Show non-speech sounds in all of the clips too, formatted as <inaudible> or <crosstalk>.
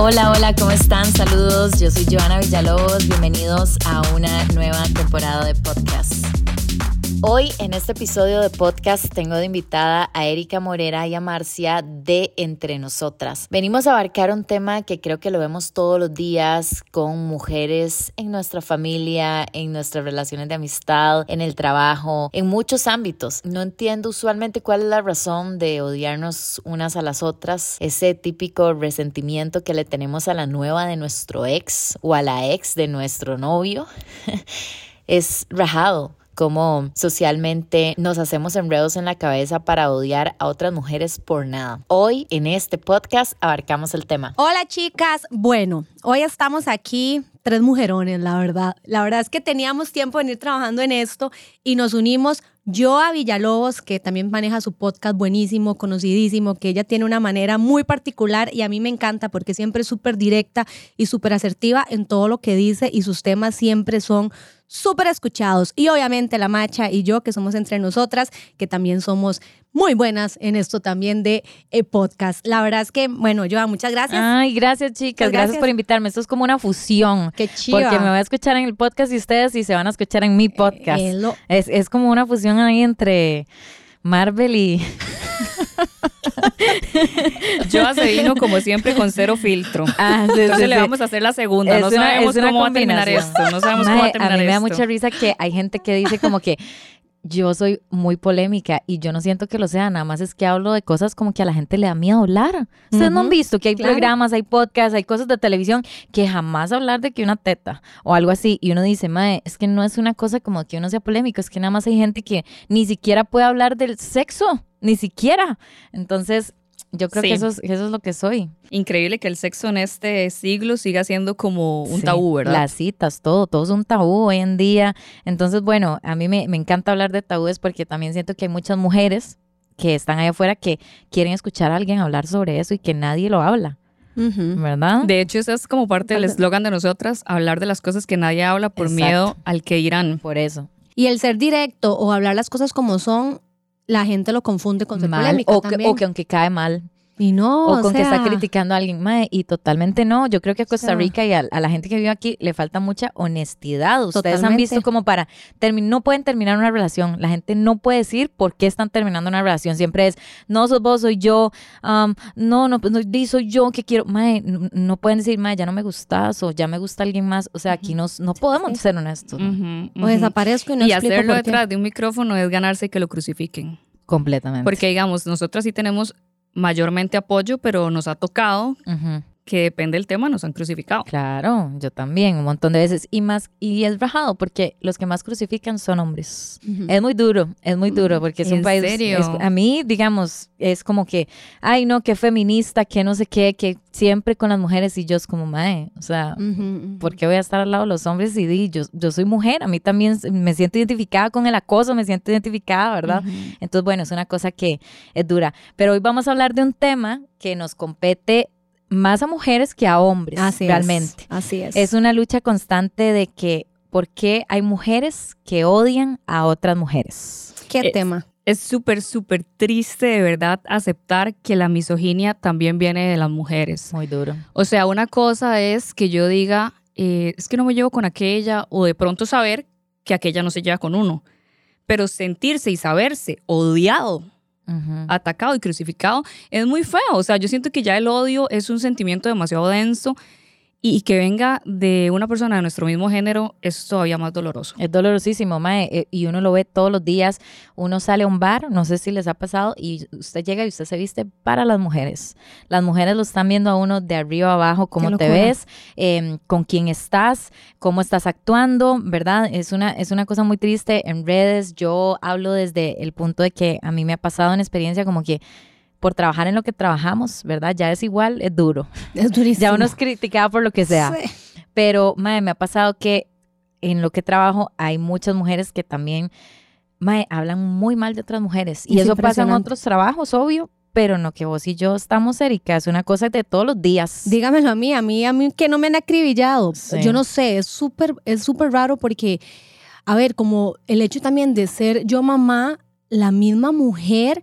Hola, hola, ¿cómo están? Saludos, yo soy Joana Villalobos, bienvenidos a una nueva temporada de podcast. Hoy en este episodio de podcast tengo de invitada a Erika Morera y a Marcia de Entre Nosotras. Venimos a abarcar un tema que creo que lo vemos todos los días con mujeres en nuestra familia, en nuestras relaciones de amistad, en el trabajo, en muchos ámbitos. No entiendo usualmente cuál es la razón de odiarnos unas a las otras, ese típico resentimiento que le tenemos a la nueva de nuestro ex o a la ex de nuestro novio. <laughs> es rajado cómo socialmente nos hacemos enredos en la cabeza para odiar a otras mujeres por nada. Hoy en este podcast abarcamos el tema. Hola chicas, bueno, hoy estamos aquí tres mujerones, la verdad. La verdad es que teníamos tiempo de ir trabajando en esto y nos unimos yo a Villalobos, que también maneja su podcast buenísimo, conocidísimo, que ella tiene una manera muy particular y a mí me encanta porque siempre es súper directa y súper asertiva en todo lo que dice y sus temas siempre son súper escuchados. Y obviamente la Macha y yo, que somos entre nosotras, que también somos muy buenas en esto también de eh, podcast. La verdad es que, bueno, Joa, muchas gracias. Ay, gracias, chicas. Gracias. por invitarme. Esto es como una fusión. Qué chido. Porque me voy a escuchar en el podcast y ustedes y se van a escuchar en mi podcast. es, es como una fusión ahí entre Marvel y. <laughs> Yo vino como siempre con cero filtro. Ah, Entonces le vamos a hacer la segunda. no sabemos cómo va a terminar esto. No sabemos cómo va a terminar A mí me da mucha risa que hay gente que dice como que yo soy muy polémica y yo no siento que lo sea, nada más es que hablo de cosas como que a la gente le da miedo hablar. Ustedes no han visto que hay programas, hay podcasts, hay cosas de televisión que jamás hablar de que una teta o algo así y uno dice, mae, es que no es una cosa como que uno sea polémico, es que nada más hay gente que ni siquiera puede hablar del sexo, ni siquiera. Entonces, yo creo que eso es, eso es lo que soy. Increíble que el sexo en este siglo siga siendo como un tabú, ¿verdad? Las citas, todo, todo es un tabú hoy en día. Entonces, bueno, a mí me, encanta hablar de tabúes porque también siento que hay muchas mujeres que están allá afuera que quieren escuchar a alguien hablar sobre eso y que nadie lo habla. ¿Verdad? De hecho, eso es como parte del eslogan de nosotras, hablar de las cosas que nadie habla por miedo al que irán. Por eso. Y el ser directo o hablar las cosas como son la gente lo confunde con ser polémica o Que, o que aunque cae mal. Y no, o, con que está criticando a alguien más. Y totalmente no. Yo creo que a Costa Rica y a, la gente que vive aquí le falta mucha honestidad. Ustedes han visto como para terminar, no pueden terminar una relación. La gente no puede decir por qué están terminando una relación. Siempre es, no sos vos, soy yo. Um, no, no, no, soy yo que quiero. Mae, no, pueden decir, mae, ya no me gustas o ya me gusta alguien más. O sea, aquí no, no podemos ser honestos. O desaparezco y no Y hacerlo detrás de un micrófono es ganarse que lo crucifiquen. Completamente. Porque digamos, nosotras sí tenemos mayormente apoyo, pero nos ha tocado que depende del tema, nos han crucificado. Claro, yo también, un montón de veces. Y más, y es rajado, porque los que más crucifican son hombres. Es muy duro, es muy duro, porque es un país. Serio? a mí, digamos, es como que, ay, no, que feminista, que no sé qué, que siempre con las mujeres y yo es como, mae, o sea, ¿por qué voy a estar al lado de los hombres y di, yo, yo soy mujer? A mí también me siento identificada con el acoso, me siento identificada, ¿verdad? Entonces, bueno, es una cosa que es dura. Pero hoy vamos a hablar de un tema que nos compete más a mujeres que a hombres, así realmente. así es. Es una lucha constante de que, ¿por qué hay mujeres que odian a otras mujeres? ¿Qué tema? Es súper, súper triste de verdad aceptar que la misoginia también viene de las mujeres. Muy duro. O sea, una cosa es que yo diga, eh, es que no me llevo con aquella, o de pronto saber que aquella no se lleva con uno. Pero sentirse y saberse odiado atacado y crucificado, es muy feo. O sea, yo siento que ya el odio es un sentimiento demasiado denso y que venga de una persona de nuestro mismo género es todavía más doloroso. Es dolorosísimo, Mae, eh, y uno lo ve todos los días. Uno sale a un bar, no sé si les ha pasado, y usted llega y usted se viste para las mujeres. Las mujeres lo están viendo a uno de arriba a abajo, cómo te ves, em, con quién estás, cómo estás actuando, ¿verdad? Es una, es una cosa muy triste. En redes yo hablo desde el punto de que a mí me ha pasado en experiencia como que por trabajar en lo que trabajamos, ¿verdad? Ya es igual, es duro. Es durísimo. ya uno es criticado por lo que sea. Pero, madre, me ha pasado que en lo que trabajo hay muchas mujeres que también, madre, hablan muy mal de otras mujeres. Y eso pasa en otros trabajos, obvio, pero no que vos y yo estamos, Erika, es una cosa de todos los días. Dígamelo a mí, a mí, a mí que no me han acribillado. Yo no sé, es súper, es súper raro porque, a ver, como el hecho también de ser yo mamá, la misma mujer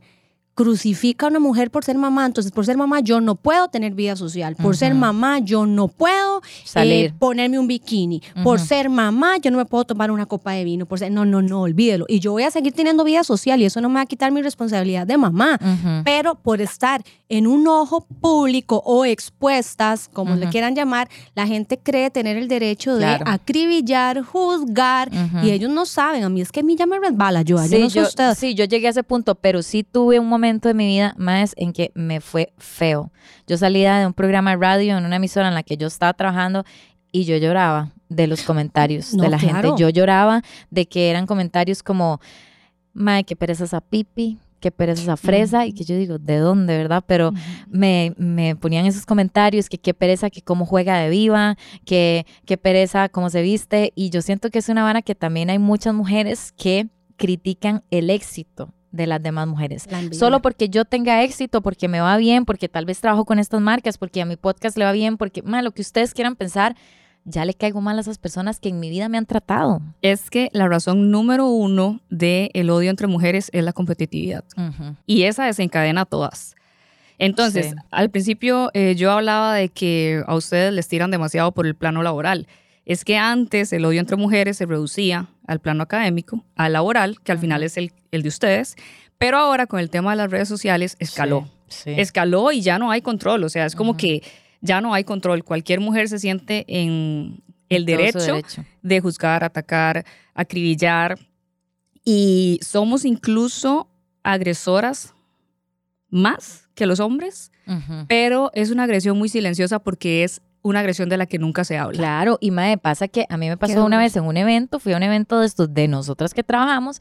crucifica a una mujer por ser mamá, entonces por ser mamá yo no puedo tener vida social, por ser mamá yo no puedo eh, Salir. ponerme un bikini, por ser mamá yo no me puedo tomar una copa de vino, por ser, no, no, no, olvídelo. Y yo voy a seguir teniendo vida social y eso no me va a quitar mi responsabilidad de mamá, pero por estar en un ojo público o expuestas, como le quieran llamar, la gente cree tener el derecho de acribillar, juzgar y ellos no saben, a mí es que a mí ya me resbala, yo, yo Sí, no sé yo, usted. sí, yo llegué a ese punto, pero sí tuve un momento de mi vida más en que me fue feo. Yo salía de un programa de radio en una emisora en la que yo estaba trabajando y yo lloraba de los comentarios No, de la claro. gente. Yo lloraba de que eran comentarios como, mae, qué pereza esa pipi, qué pereza esa fresa, y que yo digo, ¿de dónde, verdad? Pero me, me ponían esos comentarios que qué pereza, que cómo juega de viva, que qué pereza, cómo se viste. Y yo siento que es una vara que también hay muchas mujeres que critican el éxito de las demás mujeres. La. Solo porque yo tenga éxito, porque me va bien, porque tal vez trabajo con estas marcas, porque a mi podcast le va bien, porque, ma, lo que ustedes quieran pensar, ya le caigo mal a esas personas que en mi vida me han tratado. Es que la razón número uno del el odio entre mujeres es la competitividad. Y esa desencadena a todas. Entonces, Sí. al principio eh, yo hablaba de que a ustedes les tiran demasiado por el plano laboral. Es que antes el odio entre mujeres se reducía al plano académico, al laboral, que al final es el, el de ustedes, pero ahora con el tema de las redes sociales escaló. Sí. Escaló y ya no hay control, o sea, es como que ya no hay control. Cualquier mujer se siente en el derecho derecho. de juzgar, atacar, acribillar. Y somos incluso agresoras más que los hombres, pero es una agresión muy silenciosa porque es una agresión de la que nunca se habla. Claro, y me pasa que a mí me pasó una vez en un evento, fui a un evento de estos de nosotras que trabajamos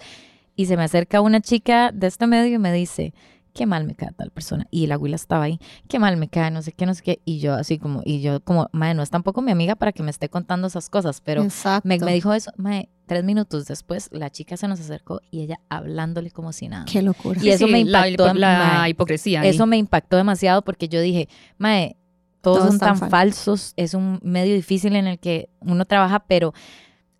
y se me acerca una chica de este medio y me dice, qué mal me cae tal persona. Y la abuela estaba ahí, qué mal me cae, no sé qué, no sé qué. Y yo así como, y yo como, madre, no es tampoco mi amiga para que me esté contando esas cosas, pero Exacto. me, me dijo eso, madre, tres minutos después la chica se nos acercó y ella hablándole como si nada. Qué locura. Y eso me la- impactó, La, mae. hipocresía. ahí. Eso me impactó demasiado porque yo dije, mae, todos, Todos son tan fal- falsos, es un medio difícil en el que uno trabaja, pero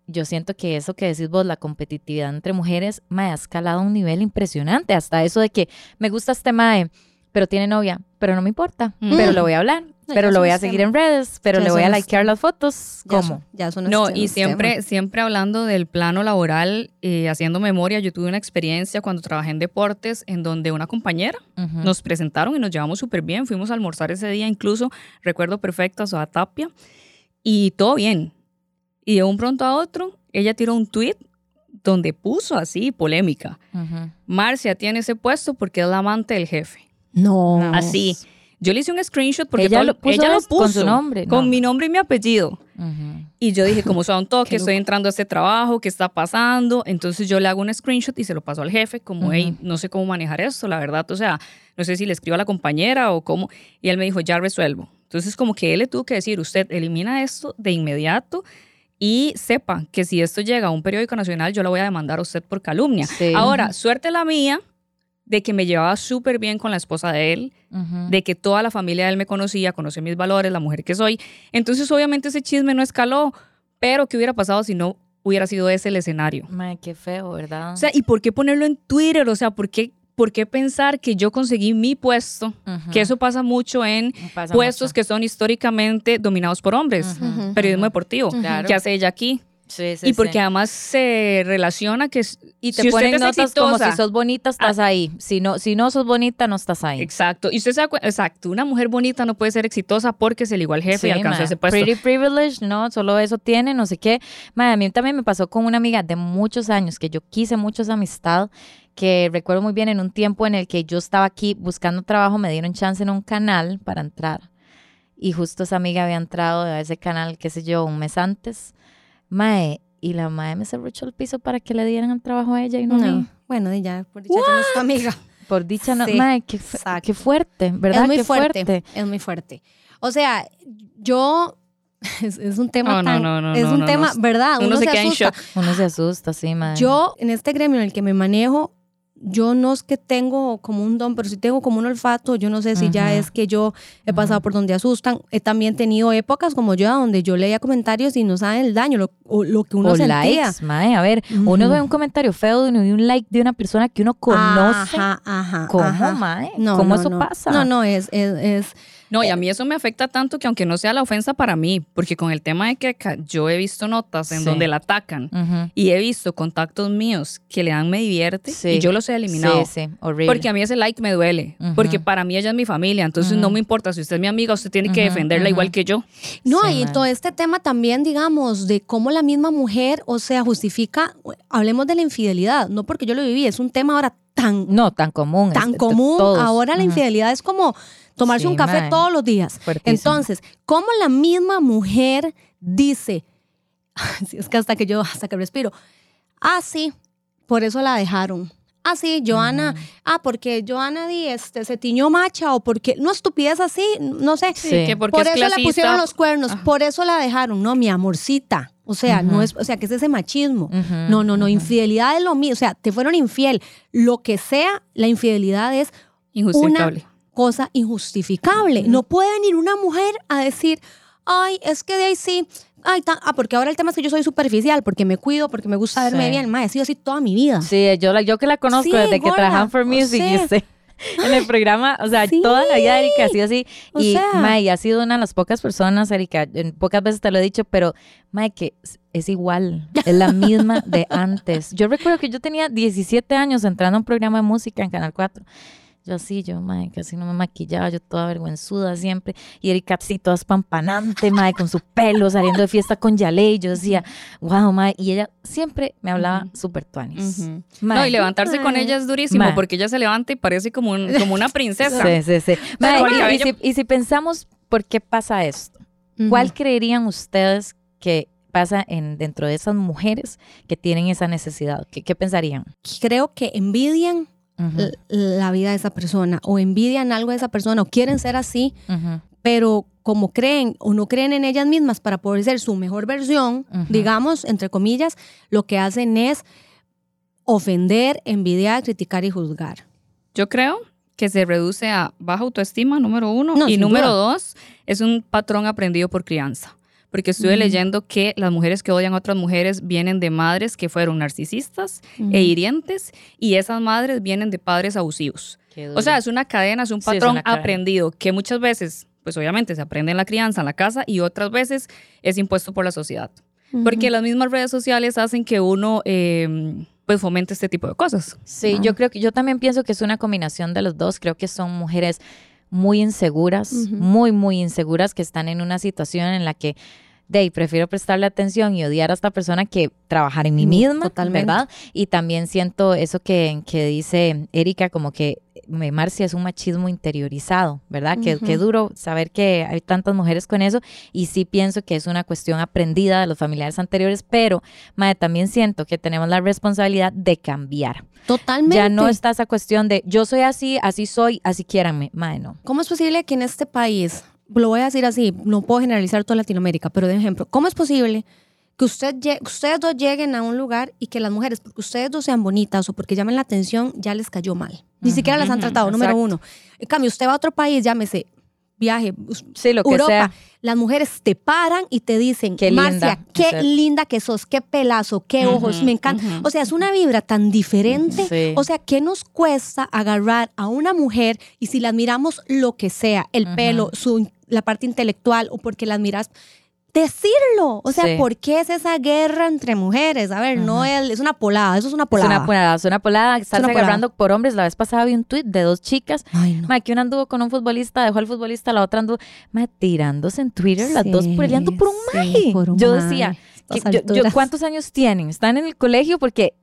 yo siento que eso que decís vos, la competitividad entre mujeres, mae, ha escalado a un nivel impresionante, hasta eso de que me gusta este mae, pero tiene novia, pero no me importa, Mm. pero le voy a hablar, pero ya lo voy no a seguir tema. en redes, pero Ya le voy a no likear las fotos, Ya ¿cómo? Ya eso no, No, es y siempre, siempre hablando del plano laboral, eh, haciendo memoria, yo tuve una experiencia cuando trabajé en deportes en donde una compañera Ujú. nos presentaron y nos llevamos súper bien. Fuimos a almorzar ese día, incluso recuerdo perfecto a Soa Tapia y todo bien. Y de un pronto a otro, ella tiró un tweet donde puso así polémica. Ujú. Marcia tiene ese puesto porque es la amante del jefe. No. Así. Yo le hice un screenshot porque Ella lo puso ella lo es- con puso su nombre, con no. mi nombre y mi apellido. Ujú. Y yo dije, como son <laughs> toque, Qué estoy entrando a este trabajo, ¿qué está pasando? Entonces yo le hago un screenshot y se lo paso al jefe, como, Ujú. hey, no sé cómo manejar esto, la verdad, o sea, no sé si le escribo a la compañera o cómo. Y él me dijo, ya resuelvo. Entonces como que él le tuvo que decir, usted elimina esto de inmediato y sepa que si esto llega a un periódico nacional, yo la voy a demandar a usted por calumnia. Sí. Ahora, suerte la mía de que me llevaba súper bien con la esposa de él, de que toda la familia de él me conocía, conocía mis valores, la mujer que soy. Entonces, obviamente ese chisme no escaló, pero ¿qué hubiera pasado si no hubiera sido ese el escenario? Mae, qué feo, ¿verdad? O sea, ¿y por qué ponerlo en Twitter? O sea, ¿por qué, por qué pensar que yo conseguí mi puesto? Que eso pasa mucho en Pasa puestos mucho. que son históricamente dominados por hombres. Ujú. Periodismo deportivo. Claro. ¿Qué hace ella aquí? Sí, sí, y porque sí. además se relaciona que Y te si ponen es notas como exitosa- si sos bonita, estás ahí. Si no, si no sos bonita, no estás ahí. Exacto. Y usted cuen- exacto, una mujer bonita no puede ser exitosa porque se le igual al jefe y alcanzó ese puesto. Pretty privilege, no, solo eso tiene, no sé qué. Ma, a mí también me pasó con una amiga de muchos años que yo quise mucho esa amistad, que recuerdo muy bien en un tiempo en el que yo estaba aquí buscando trabajo, me dieron chance en un canal para entrar. Y justo esa amiga había entrado a ese canal, qué sé yo, un mes antes. Mae, y la mae me cerruchó el piso para que le dieran el trabajo a ella y no, a mí. No. Bueno, y ya, por dicha, ya no es tu amiga. Por dicha, no. Sí, mae, qué, qué fuerte, ¿verdad? Es muy qué fuerte, Es muy fuerte. O sea, yo. Es, es un tema No, no, tan. no, no, es un no, tema, no. ¿verdad? Uno Uno, se se, queda en asusta. shock. Uno se asusta, sí, mae. Yo, en este gremio en el que me manejo, yo no es que tengo como un don, pero sí tengo como un olfato. Yo no sé si ya es que yo he pasado por donde asustan. He también tenido épocas como yo, donde yo leía comentarios y no saben el daño, lo, lo que uno o sentía. likes, mae. A ver, uno ve un comentario feo de uno y un like de una persona que uno conoce. Ajá, ajá. ¿Cómo, mae? No, ¿Cómo no, eso no. pasa? No, no, es, es, es No, y a mí eso me afecta tanto que aunque no sea la ofensa para mí, porque con el tema de que yo he visto notas en Sí. donde la atacan y he visto contactos míos que le dan me divierte Sí. y yo los he eliminado. Sí, sí, horrible. Porque a mí ese like me duele, porque para mí ella es mi familia, entonces no me importa si usted es mi amiga, usted tiene que defenderla igual que yo. No, Sí, y mae. todo este tema también, digamos, de cómo la misma mujer, o sea, justifica, hablemos de la infidelidad, no porque yo lo viví, es un tema ahora tan, No, tan común. tan es- común. todos. Ahora la infidelidad es como tomarse Sí, un café todos los días. Fuertísimo. Entonces, ¿cómo la misma mujer dice, <laughs> es que hasta que yo, hasta que respiro, ah, sí, por eso la dejaron. Ah, sí, Joana, ah, porque Joana di, este, se tiñó macha o porque, no estupidez así, no sé. Sí. Que porque por es eso le clasista. pusieron los cuernos, Ajá. por eso la dejaron. No, mi amorcita. O sea, no es, o sea, que es ese machismo. No, no, no, infidelidad es lo mío. O sea, te fueron infiel. Lo que sea, la infidelidad es Injustificable. una cosa injustificable. No puede venir una mujer a decir, ay, es que de ahí sí. Ay, ah, porque ahora el tema es que yo soy superficial, porque me cuido, porque me gusta verme Sí. bien. Ma, he sido así toda mi vida. Sí, yo, la, yo que la conozco Sí, desde que trabajan for o Music y sea. <laughs> en el programa, o sea, Sí. toda la vida Erika ha sido así. O y sea. May ha sido una de las pocas personas, Erika, en pocas veces te lo he dicho, pero May, que es- es igual, es la misma de <laughs> antes. Yo recuerdo que yo tenía 17 años entrando a un programa de música en Canal 4. Yo así, yo, mae, casi no me maquillaba, yo toda vergüenzuda siempre. Y Erika así, toda espampanante, mae, con su pelo, saliendo de fiesta con Yale. Y yo decía, wow, mae. Y ella siempre me hablaba Ujú. súper tuanis. No, y levantarse con ella es durísimo porque ella se levanta y parece como, un- como una princesa. Sí, sí, sí. Y- y, cabello- si, y si pensamos por qué pasa esto, ¿cuál creerían ustedes que pasa en, dentro de esas mujeres que tienen esa necesidad? ¿Qué, qué pensarían? Creo que envidian La vida de esa persona o envidian algo de esa persona o quieren ser así, pero como creen o no creen en ellas mismas para poder ser su mejor versión, digamos, entre comillas, lo que hacen es ofender, envidiar, criticar y juzgar. Yo creo que se reduce a baja autoestima, número uno, No, y número duda. dos, es un patrón aprendido por crianza. Porque estuve Mm. leyendo que las mujeres que odian a otras mujeres vienen de madres que fueron narcisistas e hirientes, y esas madres vienen de padres abusivos. O sea, es una cadena, es un Sí, es patrón aprendido que muchas veces, pues obviamente se aprende en la crianza, en la casa, y otras veces es impuesto por la sociedad. Porque las mismas redes sociales hacen que uno eh, pues fomente este tipo de cosas. Sí, yo creo que yo también pienso que es una combinación de los dos. Creo que son mujeres muy inseguras, muy, muy inseguras, que están en una situación en la que de ahí, prefiero prestarle atención y odiar a esta persona que trabajar en mí Mm, misma, totalmente. ¿verdad? Y también siento eso que, que dice Erika, como que eh, Marcia es un machismo interiorizado, ¿verdad? Que, Ujú. que duro saber que hay tantas mujeres con eso y sí pienso que es una cuestión aprendida de los familiares anteriores, pero madre, también siento que tenemos la responsabilidad de cambiar. Totalmente. Ya no está esa cuestión de yo soy así, así soy, así quiéranme. Madre, no. ¿Cómo es posible que en este país, lo voy a decir así, no puedo generalizar toda Latinoamérica, pero de ejemplo, ¿cómo es posible que usted ustedes dos lleguen a un lugar y que las mujeres, porque ustedes dos sean bonitas o porque llamen la atención, ya les cayó mal? Ni siquiera las han tratado, número exacto. uno. En cambio, usted va a otro país, llámese viaje, Sí, lo que Europa, sea. las mujeres te paran y te dicen, Qué linda, Marcia, qué exacto. linda que sos, qué pelazo, qué ojos, me encanta. O sea, es una vibra tan diferente. Sí. O sea, ¿qué nos cuesta agarrar a una mujer y si la admiramos lo que sea, el pelo, su, la parte intelectual o porque la admiras, decirlo? O sea, Sí. ¿por qué es esa guerra entre mujeres? A ver, no es, es una polada, eso es una Es polada. una polada, es una polada, estarse agarrando por hombres. La vez pasada vi un tuit de dos chicas. Ay, no. Ma, que una anduvo con un futbolista, dejó al futbolista, la otra anduvo ma, tirándose en Twitter, las dos peleando por un sí, por un Yo decía, que yo-. ¿cuántos años tienen? ¿Están en el colegio? Porque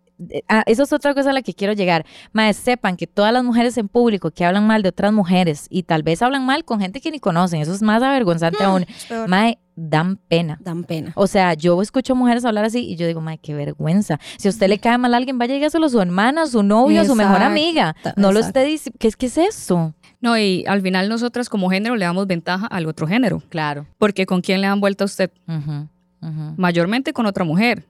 ah, eso es otra cosa a la que quiero llegar. Mae, sepan que todas las mujeres en público que hablan mal de otras mujeres y tal vez hablan mal con gente que ni conocen, eso es más avergonzante aún. Es peor. Mae, dan pena. Dan pena. O sea, yo escucho mujeres hablar así y yo digo, mae, qué vergüenza. Si a usted le cae mal a alguien, vaya y dígaselo a su hermana, a su novio, a su mejor Exacto, amiga. No lo exacto. esté diciendo. ¿Qué es, ¿Qué es eso? No, y al final nosotras como género le damos ventaja al otro género. Claro. Porque ¿con quién le dan vuelta a usted? Mayormente con otra mujer,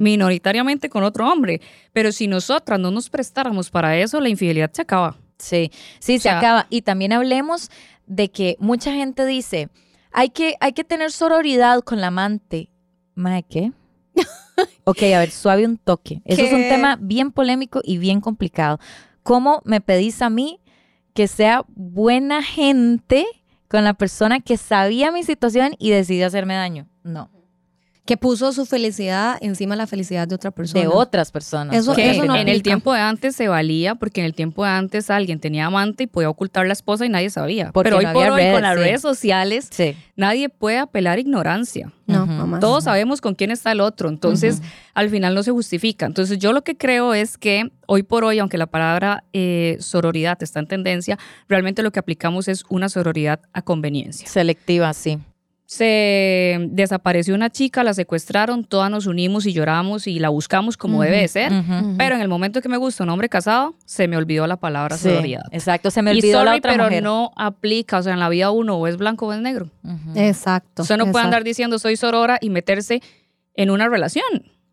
minoritariamente con otro hombre. Pero si nosotras no nos prestáramos para eso, la infidelidad se acaba. Sí, sí, se acaba. Y también hablemos de que mucha gente dice, hay que, hay que tener sororidad con la amante. ¿Mae qué? <laughs> ok, a ver, suave un toque. Eso es un tema bien polémico y bien complicado. ¿Cómo me pedís a mí que sea buena gente con la persona que sabía mi situación y decidió hacerme daño? No que puso su felicidad encima de la felicidad de otra persona. De otras personas. Eso, en el tiempo de antes se valía porque en el tiempo de antes alguien tenía amante y podía ocultar la esposa y nadie sabía. Pero hoy por hoy con las redes sociales nadie puede apelar ignorancia. No, Todos sabemos con quién está el otro, entonces al final no se justifica. Entonces yo lo que creo es que hoy por hoy, aunque la palabra eh, sororidad está en tendencia, realmente lo que aplicamos es una sororidad a conveniencia. Selectiva, sí se desapareció una chica, la secuestraron, todas nos unimos y lloramos y la buscamos como debe de ser, pero en el momento que me gusta un hombre casado, se me olvidó la palabra sí, Exacto, se me olvidó la otra pero no aplica, o sea, en la vida uno o es blanco o es negro. Exacto. Usted no puede andar diciendo soy sorora y meterse en una relación.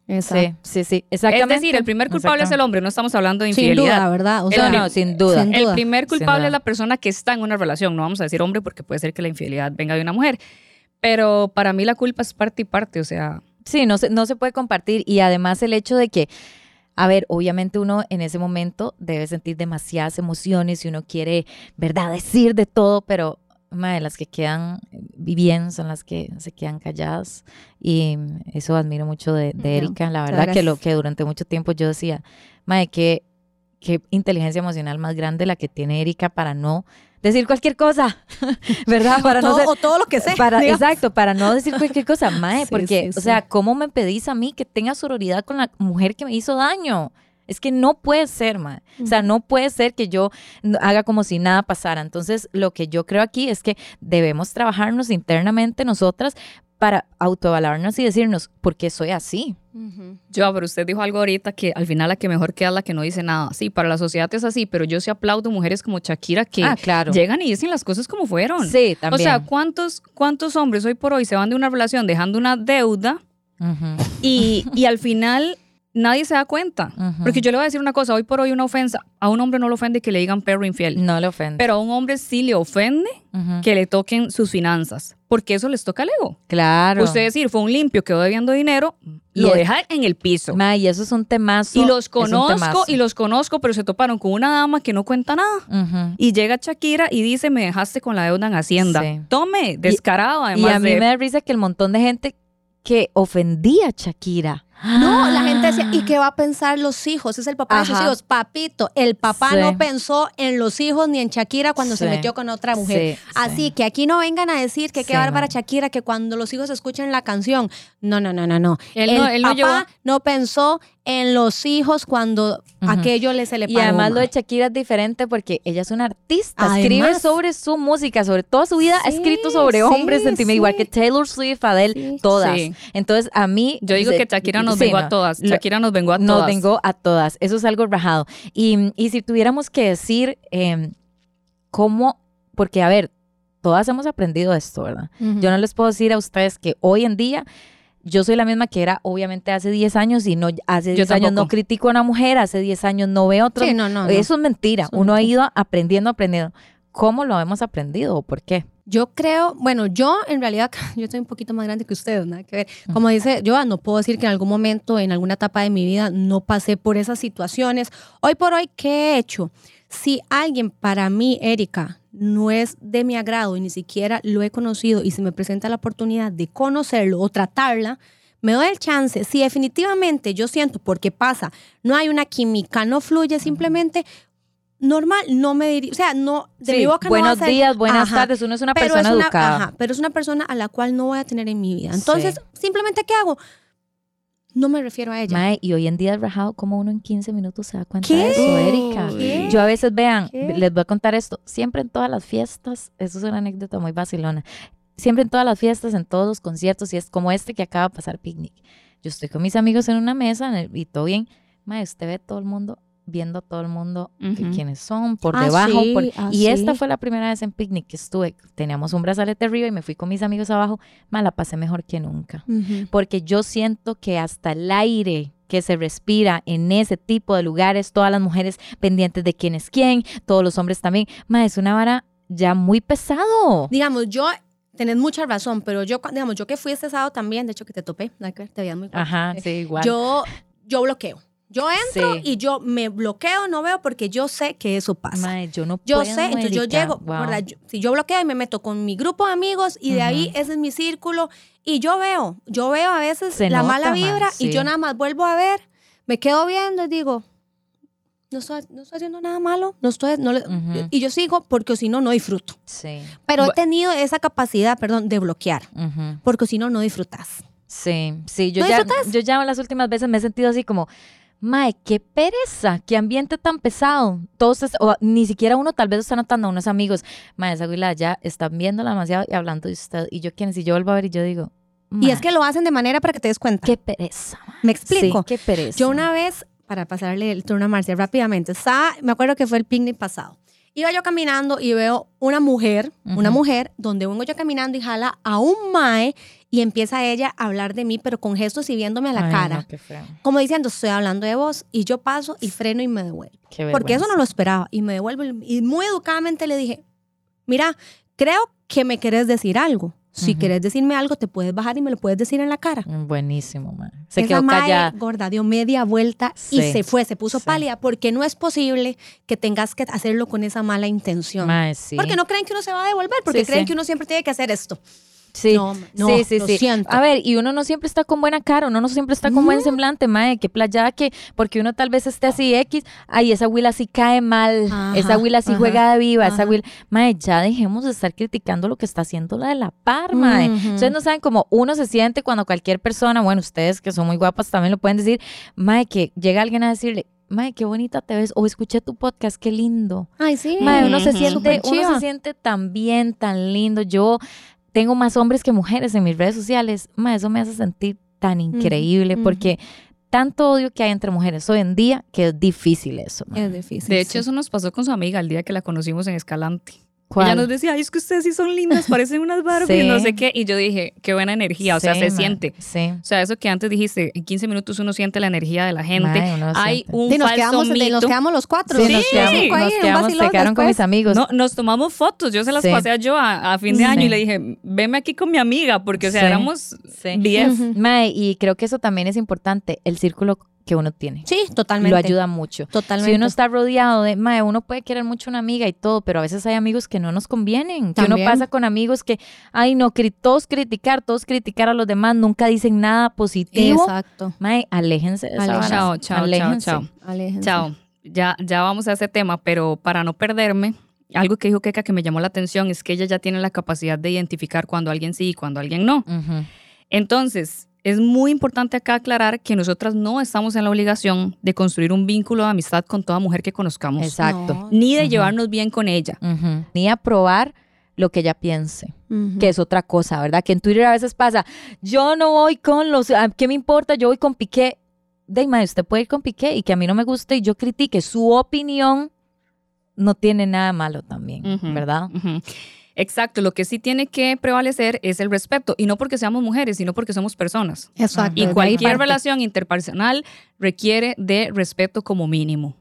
Sí, sí, sí, exactamente. Es decir, el primer culpable es el hombre, no estamos hablando de infidelidad. Sin duda, ¿verdad? O sea, no, sin duda. El primer culpable es la persona que está en una relación, no vamos a decir hombre porque puede ser que la infidelidad venga de una mujer. Pero para mí la culpa es parte y parte, o sea. Sí, no se, no se puede compartir. Y además el hecho de que, a ver, obviamente uno en ese momento debe sentir demasiadas emociones y uno quiere, ¿verdad?, decir de todo, pero de las que quedan bien son las que se quedan calladas. Y eso admiro mucho de, Erika. La verdad que lo que durante mucho tiempo yo decía, madre, qué, qué inteligencia emocional más grande la que tiene Erika para no decir cualquier cosa, <laughs> ¿verdad? Para o, todo, no o todo lo que sea. Para, exacto, para no decir cualquier cosa, <laughs> mae, porque, o sea, ¿cómo me pedís a mí que tenga sororidad con la mujer que me hizo daño? Es que no puede ser, mae. O sea, no puede ser que yo haga como si nada pasara. Entonces, lo que yo creo aquí es que debemos trabajarnos internamente nosotras para autoevaluarnos y decirnos, ¿por qué soy así? Yo, pero usted dijo algo ahorita que al final la que mejor queda es la que no dice nada. Sí, para la sociedad es así, pero yo sí aplaudo mujeres como Shakira que ah, llegan y dicen las cosas como fueron. Sí, también. O sea, ¿cuántos, cuántos hombres hoy por hoy se van de una relación dejando una deuda y, y al final nadie se da cuenta. Porque yo le voy a decir una cosa, hoy por hoy una ofensa, a un hombre no le ofende que le digan perro infiel. No le ofende. Pero a un hombre sí le ofende que le toquen sus finanzas, porque eso les toca el ego. Claro. Usted decir, fue un limpio, quedó debiendo dinero, lo deja en el piso. y eso es un temazo. Y los conozco, y los conozco, pero se toparon con una dama que no cuenta nada. Y llega Shakira y dice, me dejaste con la deuda en Hacienda. Tome, descarado además. Y a mí me da risa que el montón de gente que ofendía a Shakira no, la gente decía, ¿y qué va a pensar los hijos? Es el papá de sus hijos. Papito, el papá no pensó en los hijos ni en Shakira cuando se metió con otra mujer. Así que aquí no vengan a decir que qué bárbara Shakira, que cuando los hijos escuchen la canción. No, no, no, no, no. el papá no pensó en los hijos cuando aquello le se le Y además lo de Shakira es diferente porque ella es una artista, escribe sobre su música, sobre toda su vida ha escrito sobre hombres, sentimientos, igual que Taylor Swift, Adele, todas. Entonces a mí... Yo digo que Shakira nos vengó a todas, Shakira nos vengó a todas. Nos vengó a todas, eso es algo rajado. Y, y si tuviéramos que decir em, cómo, porque a ver, todas hemos aprendido esto, ¿verdad? Yo no les puedo decir a ustedes que hoy en día yo soy la misma que era obviamente hace 10 años y no hace 10 años no critico a una mujer, hace 10 años no veo otro. Sí, no, no, Eso es mentira. Uno ha ido aprendiendo, aprendiendo. ¿Cómo lo hemos aprendido o por qué? Yo creo, bueno, yo en realidad, <laughs> yo soy un poquito más grande que ustedes, nada que ver. Como dice yo, no puedo decir que en algún momento, en alguna etapa de mi vida, no pasé por esas situaciones. Hoy por hoy, ¿qué he hecho? Si alguien para mí, Erika, no es de mi agrado y ni siquiera lo he conocido y se me presenta la oportunidad de conocerlo o tratarla, me doy el chance. Si definitivamente yo siento, porque pasa, no hay una química, no fluye, simplemente normal, no me diría, o sea, no, de mi boca buenos no va a días, buenas tardes, uno es una persona educada. pero es una persona a la cual no voy a tener en mi vida. Entonces, simplemente, ¿qué hago? No me refiero a ella. Mae, y hoy en día es rajado como uno en 15 minutos se da cuenta de eso, Erika. Yo a veces, vean, les voy a contar esto, siempre en todas las fiestas, eso es una anécdota muy vacilona, siempre en todas las fiestas, en todos los conciertos, y es como este que acaba de pasar picnic. Yo estoy con mis amigos en una mesa y todo bien, mae, usted ve todo el mundo viendo a todo el mundo quiénes son, por Ah, debajo. sí, por- ah, y esta sí. fue la primera vez en picnic que estuve. Teníamos un brazalete arriba y me fui con mis amigos abajo. Ma, la pasé mejor que nunca. Porque yo siento que hasta el aire que se respira en ese tipo de lugares, todas las mujeres pendientes de quién es quién, todos los hombres también, ma, es una vara ya muy pesado. Digamos, yo, tenés mucha razón, pero yo, digamos, yo que fui sábado también, de hecho que te topé, te veías muy. Ajá, sí, igual. Yo, yo bloqueo. Yo entro Sí. y yo me bloqueo, no veo porque yo sé que eso pasa. Yo no Yo puedo, sé, entonces yo llego, Wow. ¿verdad? Yo- si yo bloqueo y me meto con mi grupo de amigos y de ahí ese es mi círculo y yo veo, yo veo a veces Se la nota, mala ma, vibra y yo nada más vuelvo a ver, me quedo viendo y digo, no estoy, no estoy haciendo nada malo, no estoy, no le- Ujú. y yo sigo porque si no, no disfruto. Sí. Pero he tenido esa capacidad, perdón, de bloquear, porque si no, no disfrutas. Sí, sí, yo ¿No ya, disfrutas? yo ya las últimas veces me he sentido así como, mae, qué pereza, qué ambiente tan pesado. Todos, o ni siquiera uno tal vez está notando, unos amigos, mae, esa güila ya están viéndola demasiado y hablando de usted. Y yo, ¿quién? Si yo vuelvo a ver y yo digo, Y es que lo hacen de manera para que te des cuenta. qué pereza. mae. ¿Me explico? Sí, qué pereza. Yo una vez, para pasarle el turno a Marcia rápidamente, estaba, me acuerdo que fue el picnic pasado. Iba yo caminando y veo una mujer, una mujer, donde vengo yo caminando y jala a un mae y empieza ella a hablar de mí, pero con gestos y viéndome a la Ay, cara. no, qué feo. Como diciendo, estoy hablando de vos. Y yo paso y freno y me devuelvo. Qué Porque eso no lo esperaba. Y me devuelvo. Y muy educadamente le dije, mira, creo que me querés decir algo. Si Ujú. querés decirme algo, te puedes bajar y me lo puedes decir en la cara. Mm, Buenísimo, mae. Se Esa quedó callada. gorda dio media vuelta y se fue, se puso sí. pálida, porque no es posible que tengas que hacerlo con esa mala intención. Mae, sí. Porque no creen que uno se va a devolver, porque creen que uno siempre tiene que hacer esto. Sí, No, no, sí, sí, lo sí. siento. A ver, y uno no siempre está con buena cara, uno no siempre está con buen semblante, mae, qué playada que, porque uno tal vez esté así X, ay, esa huila sí cae mal, Ajá, esa huila sí ajá, juega de viva, esa huila, mae, ya dejemos de estar criticando lo que está haciendo la de la par. Ujú. Ustedes no saben cómo uno se siente cuando cualquier persona, bueno, ustedes que son muy guapas también lo pueden decir, mae, que llega alguien a decirle, mae, qué bonita te ves, o escuché tu podcast, qué lindo. Ay, sí. Mae, uno se siente, uno se siente tan bien, tan lindo. Yo tengo más hombres que mujeres en mis redes sociales. Mae, eso me hace sentir tan increíble porque tanto odio que hay entre mujeres hoy en día que es difícil eso. Es difícil. De hecho, sí. eso nos pasó con su amiga el día que la conocimos en Escalante. ¿Cuál? Ella nos decía, ay, es que ustedes sí son lindas, parecen unas Barbie, Sí. no sé qué. Y yo dije, qué buena energía, o sea, Sí, se siente. Sí. O sea, eso que antes dijiste, en 15 minutos uno siente la energía de la gente. Hay siente. un Sí, nos, falso quedamos, mito. nos quedamos los cuatro. Sí, Sí, nos quedamos, cinco ahí nos en un quedamos, vacilón se quedaron con mis amigos. No, nos tomamos fotos, yo se las Sí. pasé a yo a, a fin de Sí. año y le dije, veme aquí con mi amiga, porque o sea, Sí. éramos Sí. 10. Ujú. Mae, y creo que eso también es importante, el círculo que uno tiene. Sí, totalmente. Lo ayuda mucho. Totalmente. Si uno está rodeado de, mae, uno puede querer mucho a una amiga y todo, pero a veces hay amigos que no nos convienen. Que uno pasa con amigos que, ay, no, cri- todos criticar, todos criticar a los demás, nunca dicen nada positivo. Exacto. Mae, aléjense de esa. Chao, chao, chao, Aléjense. chao. Aléjense. Chao. Ya, ya vamos a ese tema, pero para no perderme, algo que dijo Keka que me llamó la atención es que ella ya tiene la capacidad de identificar cuando alguien sí y cuando alguien no. Entonces, es muy importante acá aclarar que nosotras no estamos en la obligación de construir un vínculo de amistad con toda mujer que conozcamos, Exacto. No. ni de llevarnos bien con ella. Ujú. Ni aprobar lo que ella piense, que es otra cosa, ¿verdad? Que en Twitter a veces pasa, yo no voy con los, ah, ¿qué me importa? Yo voy con Piqué. De mae, usted puede ir con Piqué y que a mí no me guste y yo critique su opinión, no tiene nada malo también. ¿verdad? Exacto, lo que sí tiene que prevalecer es el respeto, y no porque seamos mujeres, sino porque somos personas. Exacto. Y cualquier relación interpersonal requiere de respeto como mínimo.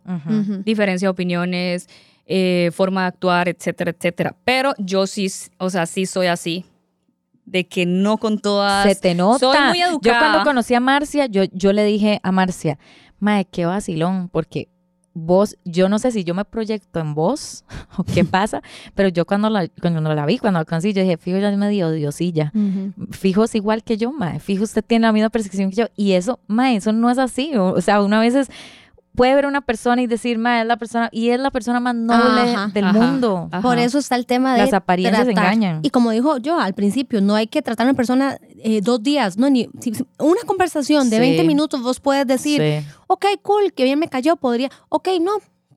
Diferencia de opiniones, eh, forma de actuar, etcétera, etcétera. Pero yo sí, o sea, sí soy así, de que no con todas... Se te nota. Soy muy Yo educada. cuando conocí a Marcia, yo, yo le dije a Marcia, mae, qué vacilón, porque vos, yo no sé si yo me proyecto en vos <laughs> o qué <laughs> pasa, pero yo cuando la, cuando la vi, cuando la conocí, yo dije, fijo, ya es medio diosilla. Fijo es igual que yo, mae. Fijo, usted tiene la misma percepción que yo. Y eso, mae, eso no es así. O, o sea, una vez es- puede ver una persona y decir, mae, es la persona, y es la persona más noble Ajá, del ajá. mundo. Ajá. Por eso está el tema de Las apariencias tratar. engañan. Y como dijo yo al principio, no hay que tratar a una persona eh, dos días, no ni si- si- una conversación de Sí. 20 minutos vos puedes decir, Sí. ok, cool, que bien me cayó, podría, ok, no,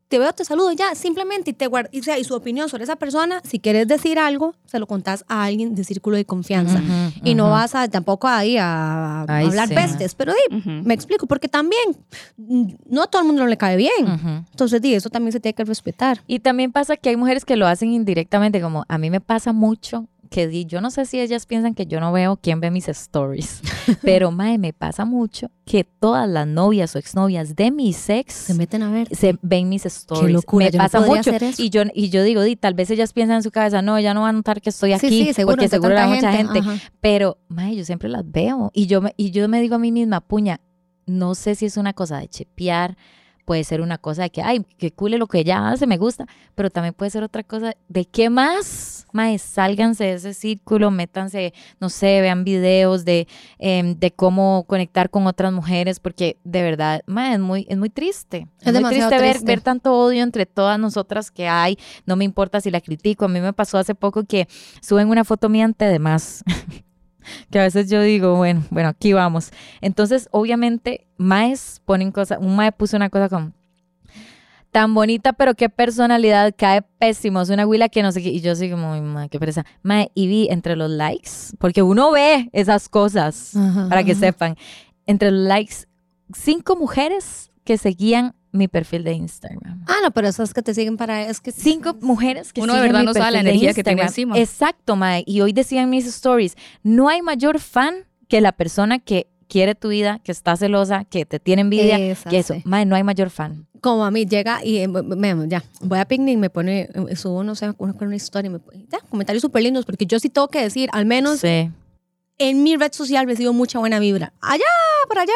te veo, te saludo ya, simplemente, y, te guard- y, sea, y su opinión sobre esa persona, si quieres decir algo, se lo contás a alguien de círculo de confianza. Y no vas a tampoco ahí a, a Ay, hablar sí. pestes, pero di, me explico, porque también no a todo el mundo le cae bien. Entonces, di, eso también se tiene que respetar. Y también pasa que hay mujeres que lo hacen indirectamente, como a mí me pasa mucho que di- yo no sé si ellas piensan que yo no veo quién ve mis stories, <laughs> pero mae, me pasa mucho que todas las novias o exnovias de mis ex Se meten a ver. se ven mis stories. locura, me yo no pasa podría mucho. hacer eso. Y yo y yo digo, di, tal vez ellas piensan en su cabeza, no, ella no va a notar que estoy aquí, sí, sí, seguro, porque seguro hay mucha gente. Ajá. Pero, mae, yo siempre las veo. Y yo, y yo me digo a mí misma, puña, no sé si es una cosa de chepear, puede ser una cosa de que, ay, que cule lo que ella hace, me gusta, pero también puede ser otra cosa de qué más, mae, sálganse de ese círculo, métanse, no sé, vean videos de, em, de cómo conectar con otras mujeres, porque de verdad, mae, es muy, es muy triste. Es muy demasiado triste ver, triste. ver tanto odio entre todas nosotras que hay, no me importa si la critico, a mí me pasó hace poco que suben una foto mía ante de más. <laughs> <laughs> que a veces yo digo, bueno, bueno, aquí vamos. Entonces, obviamente, maes ponen cosas, un mae puso una cosa como tan bonita, pero qué personalidad, cae pésimo, es una huila que no sé qué, y yo así como, "Ay, mae, qué pereza. Mae, y vi entre los likes, porque uno ve esas cosas, Ajá, para que ajá. sepan, entre los likes, cinco mujeres que seguían mi perfil de Instagram. Ah, no, pero esas que te siguen para... Es que Cinco mujeres que Uno de siguen verdad mi no sabe la de energía que tiene encima. Exacto, mae. Y hoy decían mis stories, no hay mayor fan que la persona que quiere tu vida, que está celosa, que te tiene envidia, Esa, que eso. sí. Mae, no hay mayor fan. Como a mí llega y eh, me- ya, voy a picnic, me pone, eh, subo, no sé, una, una historia, me pone, ya, comentarios súper lindos, porque yo sí tengo que decir, al menos Sí. en mi red social recibo mucha buena vibra. Allá, por allá.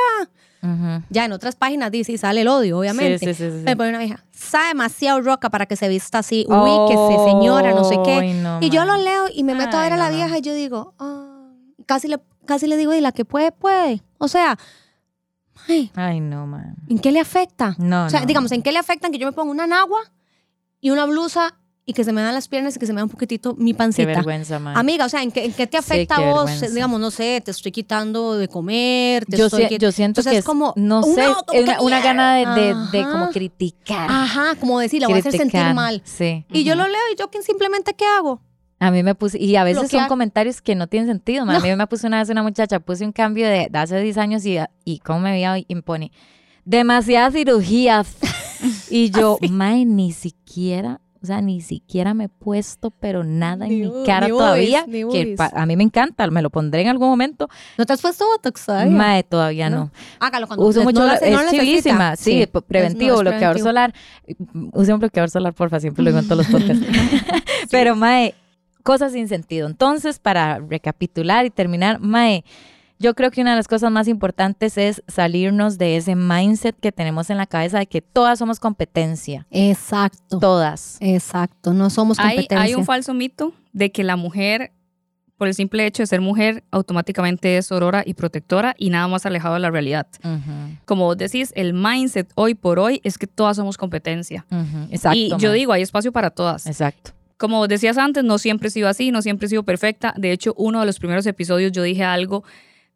Ya en otras páginas dice, sale el odio, obviamente. Sí, sí, sí. Me pone una vieja, está demasiado roca para que se vista así, ubíquese, señora, no sé qué. Ay, no, y yo lo leo y me meto a ver a la no. vieja y yo digo, ah, casi, le, casi le digo, y la que puede, puede. O sea, ay, Ay, no, man. ¿en qué le afecta? No, o sea, no. digamos, ¿en qué le afectan que yo me ponga una nagua y una blusa y que se me dan las piernas y que se me da un poquitito mi Qué pancita? vergüenza, man. Amiga, o sea, ¿en qué, en qué te Sí, afecta qué a vos? vergüenza. Digamos, no sé, te estoy quitando de comer, te yo, estoy... si- yo siento Entonces que es como, no una- sé, una, una gana de, de, de Ajá. como criticar. Ajá, como decir, la voy a hacer sentir mal. Sí. Y yo lo leo y yo simplemente, ¿qué hago? A mí me puse, y a veces Bloquear. son comentarios que no tienen sentido. man. A mí me puso una vez una muchacha, puse un cambio de, de hace 10 años y, y cómo me veía y me pone, demasiadas cirugías. <laughs> y yo, mae, ni siquiera, o sea, ni siquiera me he puesto, pero nada en Ni mi cara ni todavía. ni que a mí me encanta, me lo pondré en algún momento. ¿No te has puesto Botox todavía? Mae, todavía no. No. Hágalo cuando Uso no mucho, lo- no lo necesita. sí, preventivo, no, bloqueador solar. Use un bloqueador solar, porfa, siempre lo digo en todos los <laughs> podcasts. Pero, Mae, cosas sin sentido. Entonces, para recapitular y terminar, Mae, yo creo que una de las cosas más importantes es salirnos de ese mindset que tenemos en la cabeza de que todas somos competencia. Exacto. Todas. Exacto, no somos Hay, competencia. hay un falso mito de que la mujer, por el simple hecho de ser mujer, automáticamente es sorora y protectora y nada más alejado de la realidad. Ujú, Como vos decís, el mindset hoy por hoy es que todas somos competencia. Exacto. y yo digo, hay espacio para todas. Exacto. Como decías antes, no siempre he sido así, no siempre he sido perfecta. De hecho, uno de los primeros episodios yo dije algo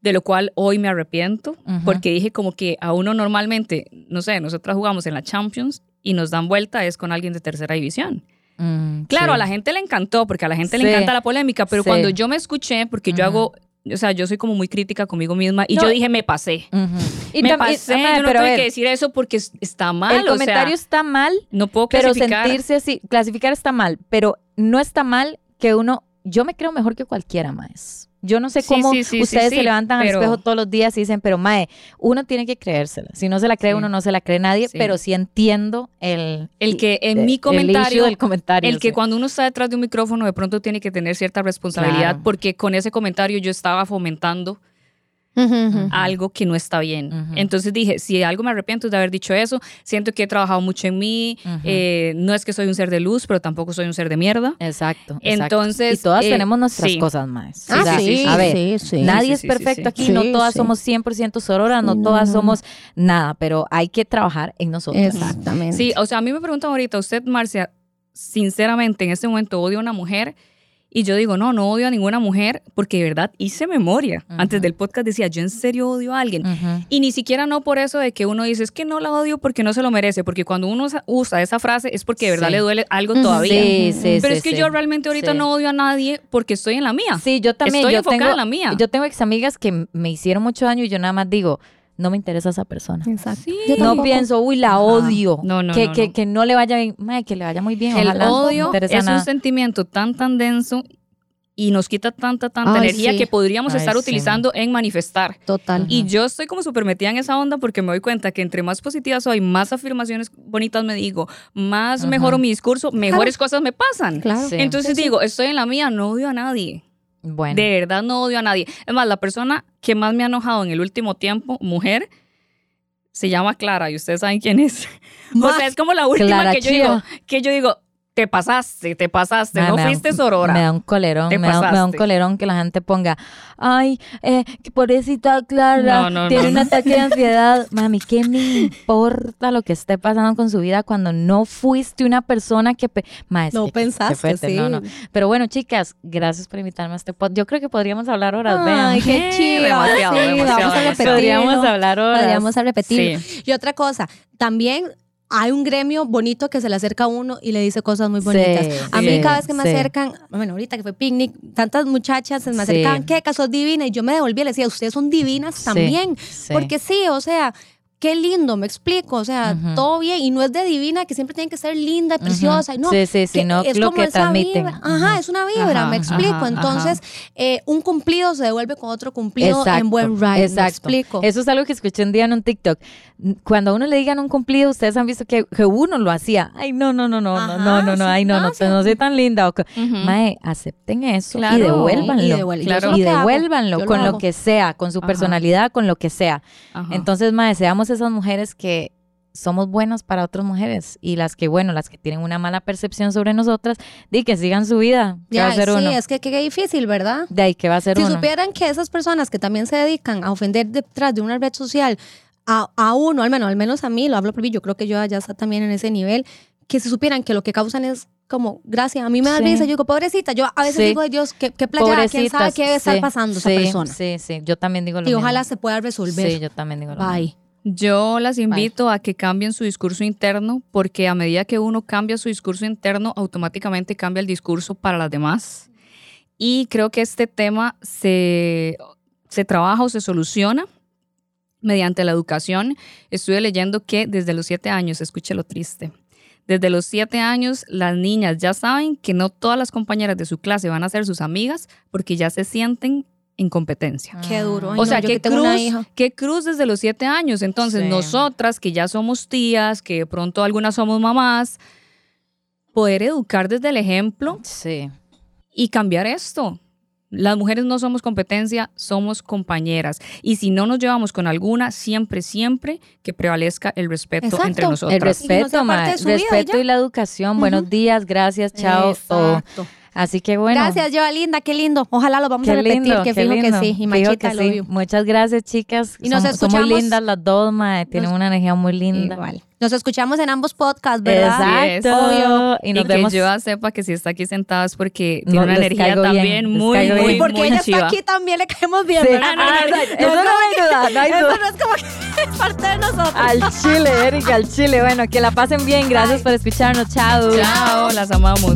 de lo cual hoy me arrepiento, porque dije como que a uno normalmente, no sé, nosotras jugamos en la Champions y nos dan vuelta es con alguien de tercera división. Mm, Claro, sí. a la gente le encantó, porque a la gente Sí. le encanta la polémica, pero Sí. cuando yo me escuché, porque yo hago, o sea, yo soy como muy crítica conmigo misma y No. yo dije, me pasé. Y me y- pasé, yo no pero tuve que decir eso porque es- está mal, el o comentario sea, está mal, no puedo Pero clasificar. sentirse así, clasificar está mal, pero no está mal que uno, yo me creo mejor que cualquiera, maes. Yo no sé cómo sí, sí, sí, ustedes se levantan pero- al espejo todos los días y dicen, pero mae, uno tiene que creérsela. Si no se la cree uno, no se la cree nadie, pero sí entiendo el... El que en el- mi comentario, issue del comentario. El que cuando uno está detrás de un micrófono de pronto tiene que tener cierta responsabilidad Claro. porque con ese comentario yo estaba fomentando Ujú, ujú. algo que no está bien. Ujú. Entonces dije, si algo me arrepiento de haber dicho eso, siento que he trabajado mucho en mí, Ujú. eh, no es que soy un ser de luz, pero tampoco soy un ser de mierda. Exacto, exacto. Entonces, Y todas eh, tenemos nuestras sí. cosas, maes. Ah, O sea, sí, a ver, sí, sí. Nadie Sí, es perfecto sí. aquí, Sí, no todas sí. somos 100% sororas, no no, todas somos nada, pero hay que trabajar en nosotros. Exactamente. Sí, o sea, a mí me preguntan ahorita, usted, Marcia, sinceramente, en este momento odia a una mujer Y yo digo, no, no odio a ninguna mujer porque de verdad hice memoria. Antes del podcast decía, yo en serio odio a alguien. Y ni siquiera no por eso de que uno dice, es que no la odio porque no se lo merece, porque cuando uno usa esa frase es porque de verdad le duele algo todavía. Sí, sí, Pero es que yo realmente ahorita no odio a nadie porque estoy en la mía. Sí, yo también. Estoy yo enfocada tengo, en la mía. Yo tengo ex amigas que me hicieron mucho daño y yo nada más digo, no me interesa esa persona. Exacto. no pienso, uy, la odio. No, no, que, no, que, no. que no le vaya bien. Que le vaya muy bien. El ojalá, odio es nada. un sentimiento tan, tan denso y nos quita tanta, tanta Ay, energía sí. que podríamos Ay, estar sí. utilizando en manifestar. Total. Y yo estoy como súper metida en esa onda porque me doy cuenta que entre más positiva soy, más afirmaciones bonitas me digo, más Ajá. mejoro mi discurso, mejores cosas me pasan. Claro. Sí. Entonces digo, estoy en la mía, no odio a nadie. Bueno. De verdad no odio a nadie. Es más, la persona que más me ha enojado en el último tiempo, mujer, se llama Clara y ustedes saben quién es. <laughs> O sea, es como la última Clara que yo Chía. digo, que yo digo, te pasaste, te pasaste, no me da- fuiste sorora. Me da un colerón, me da, me da un colerón que la gente ponga, ay, eh, que pobrecita Clara, No, no, tiene no. un ataque de <laughs> ansiedad. Mami, ¿qué me importa lo que esté pasando con su vida cuando no fuiste una persona que... pe- No que- que pensaste, fuerte, sí. no, no. Pero bueno, chicas, gracias por invitarme a este podcast. Yo creo que podríamos hablar horas, Ay, vean. qué chido. Demasiado, sí, demasiado, vamos a repetirlo. Podríamos hablar horas. Podríamos repetirlo. Sí. Y otra cosa, también hay un gremio bonito que se le acerca a uno y le dice cosas muy bonitas. Sí, a sí, mí cada vez que me sí. acercan, bueno, ahorita que fue picnic, tantas muchachas se me acercaban, ¿qué? Que sos divina. Y yo me devolví y le decía, ustedes son divinas también. Porque sí, o sea, qué lindo, me explico. O sea, todo bien. Y no es de divina que siempre tiene que ser linda preciosa. y no, Sí, sí, sí, no es lo como que esa transmiten. vibra. Ajá, es una vibra, Ajá, me explico. ajá, Entonces, eh, un cumplido se devuelve con otro cumplido Exacto, en buen ride. Me Exacto. explico. Eso es algo que escuché un día en un TikTok. Cuando a uno le digan un cumplido, ustedes han visto que, que uno lo hacía. Ay, no, no, no, no, no, no, no, no, ay, no, no, pasa. no soy tan linda. O que- Ujú. Mae, acepten eso Claro. y devuélvanlo. Y devuelve- Claro. Y lo devuélvanlo Yo con lo hago. que sea, con su personalidad, con lo que sea. Entonces, mae, seamos esas mujeres que somos buenas para otras mujeres y las que, bueno, las que tienen una mala percepción sobre nosotras, di que sigan su vida. ¿Qué va a Ya, hacer sí, uno? es que qué difícil, ¿verdad? De ahí, ¿qué va a hacer Si uno? supieran que esas personas que también se dedican a ofender detrás de una red social a, a uno, al menos, al menos a mí, lo hablo por mí, yo creo que yo ya está también en ese nivel, que si supieran que lo que causan es como, gracias, a mí me da Sí. risa, yo digo, pobrecita, yo a veces Sí. digo, "Ay, Dios, qué, qué quién sabe qué debe estar pasando esa persona. Sí, sí, yo también digo lo Y mismo. ojalá se pueda resolver. Sí, yo también digo lo mismo. Yo las invito a que cambien su discurso interno porque a medida que uno cambia su discurso interno, automáticamente cambia el discurso para las demás. Y creo que este tema se, se trabaja o se soluciona mediante la educación. Estuve leyendo que desde los siete años, escuche lo triste, desde los siete años las niñas ya saben que no todas las compañeras de su clase van a ser sus amigas porque ya se sienten en competencia. Qué duro. Ay, O sea, qué que cruz, qué cruz desde los siete años. Entonces, Sí. nosotras que ya somos tías, que de pronto algunas somos mamás, poder educar desde el ejemplo Sí. y cambiar esto. Las mujeres no somos competencia, somos compañeras. Y si no nos llevamos con alguna, siempre, siempre que prevalezca el respeto Exacto. entre nosotras. El Y que no respeto, vida y Respeto y la educación. Buenos días, gracias, chao. Exacto. Así que bueno. Gracias, Joa Linda, qué lindo. Ojalá lo vamos Qué a repetir, lindo, que qué fijo lindo. que sí. Y machita, que lo sí. Muchas gracias, chicas. Y nos Son- son muy escuchamos- lindas las dos, mae. Tienen Nos- una energía muy linda. Igual. Nos escuchamos en ambos podcasts, ¿verdad? Exacto. Obvio. Y nos y vemos. que yo sepa que si está aquí sentada es porque No, tiene una les energía bien, también les muy, muy, bien. Y porque muy ella chiva. está aquí también le caemos bien, Sí. ¿verdad? Ah, No, no, eso no, no hay duda, no hay Eso duda. no es como que es parte de nosotros. Al chile, Erika, al chile. Bueno, que la pasen bien. Gracias por escucharnos. Chao. Chao, las amamos.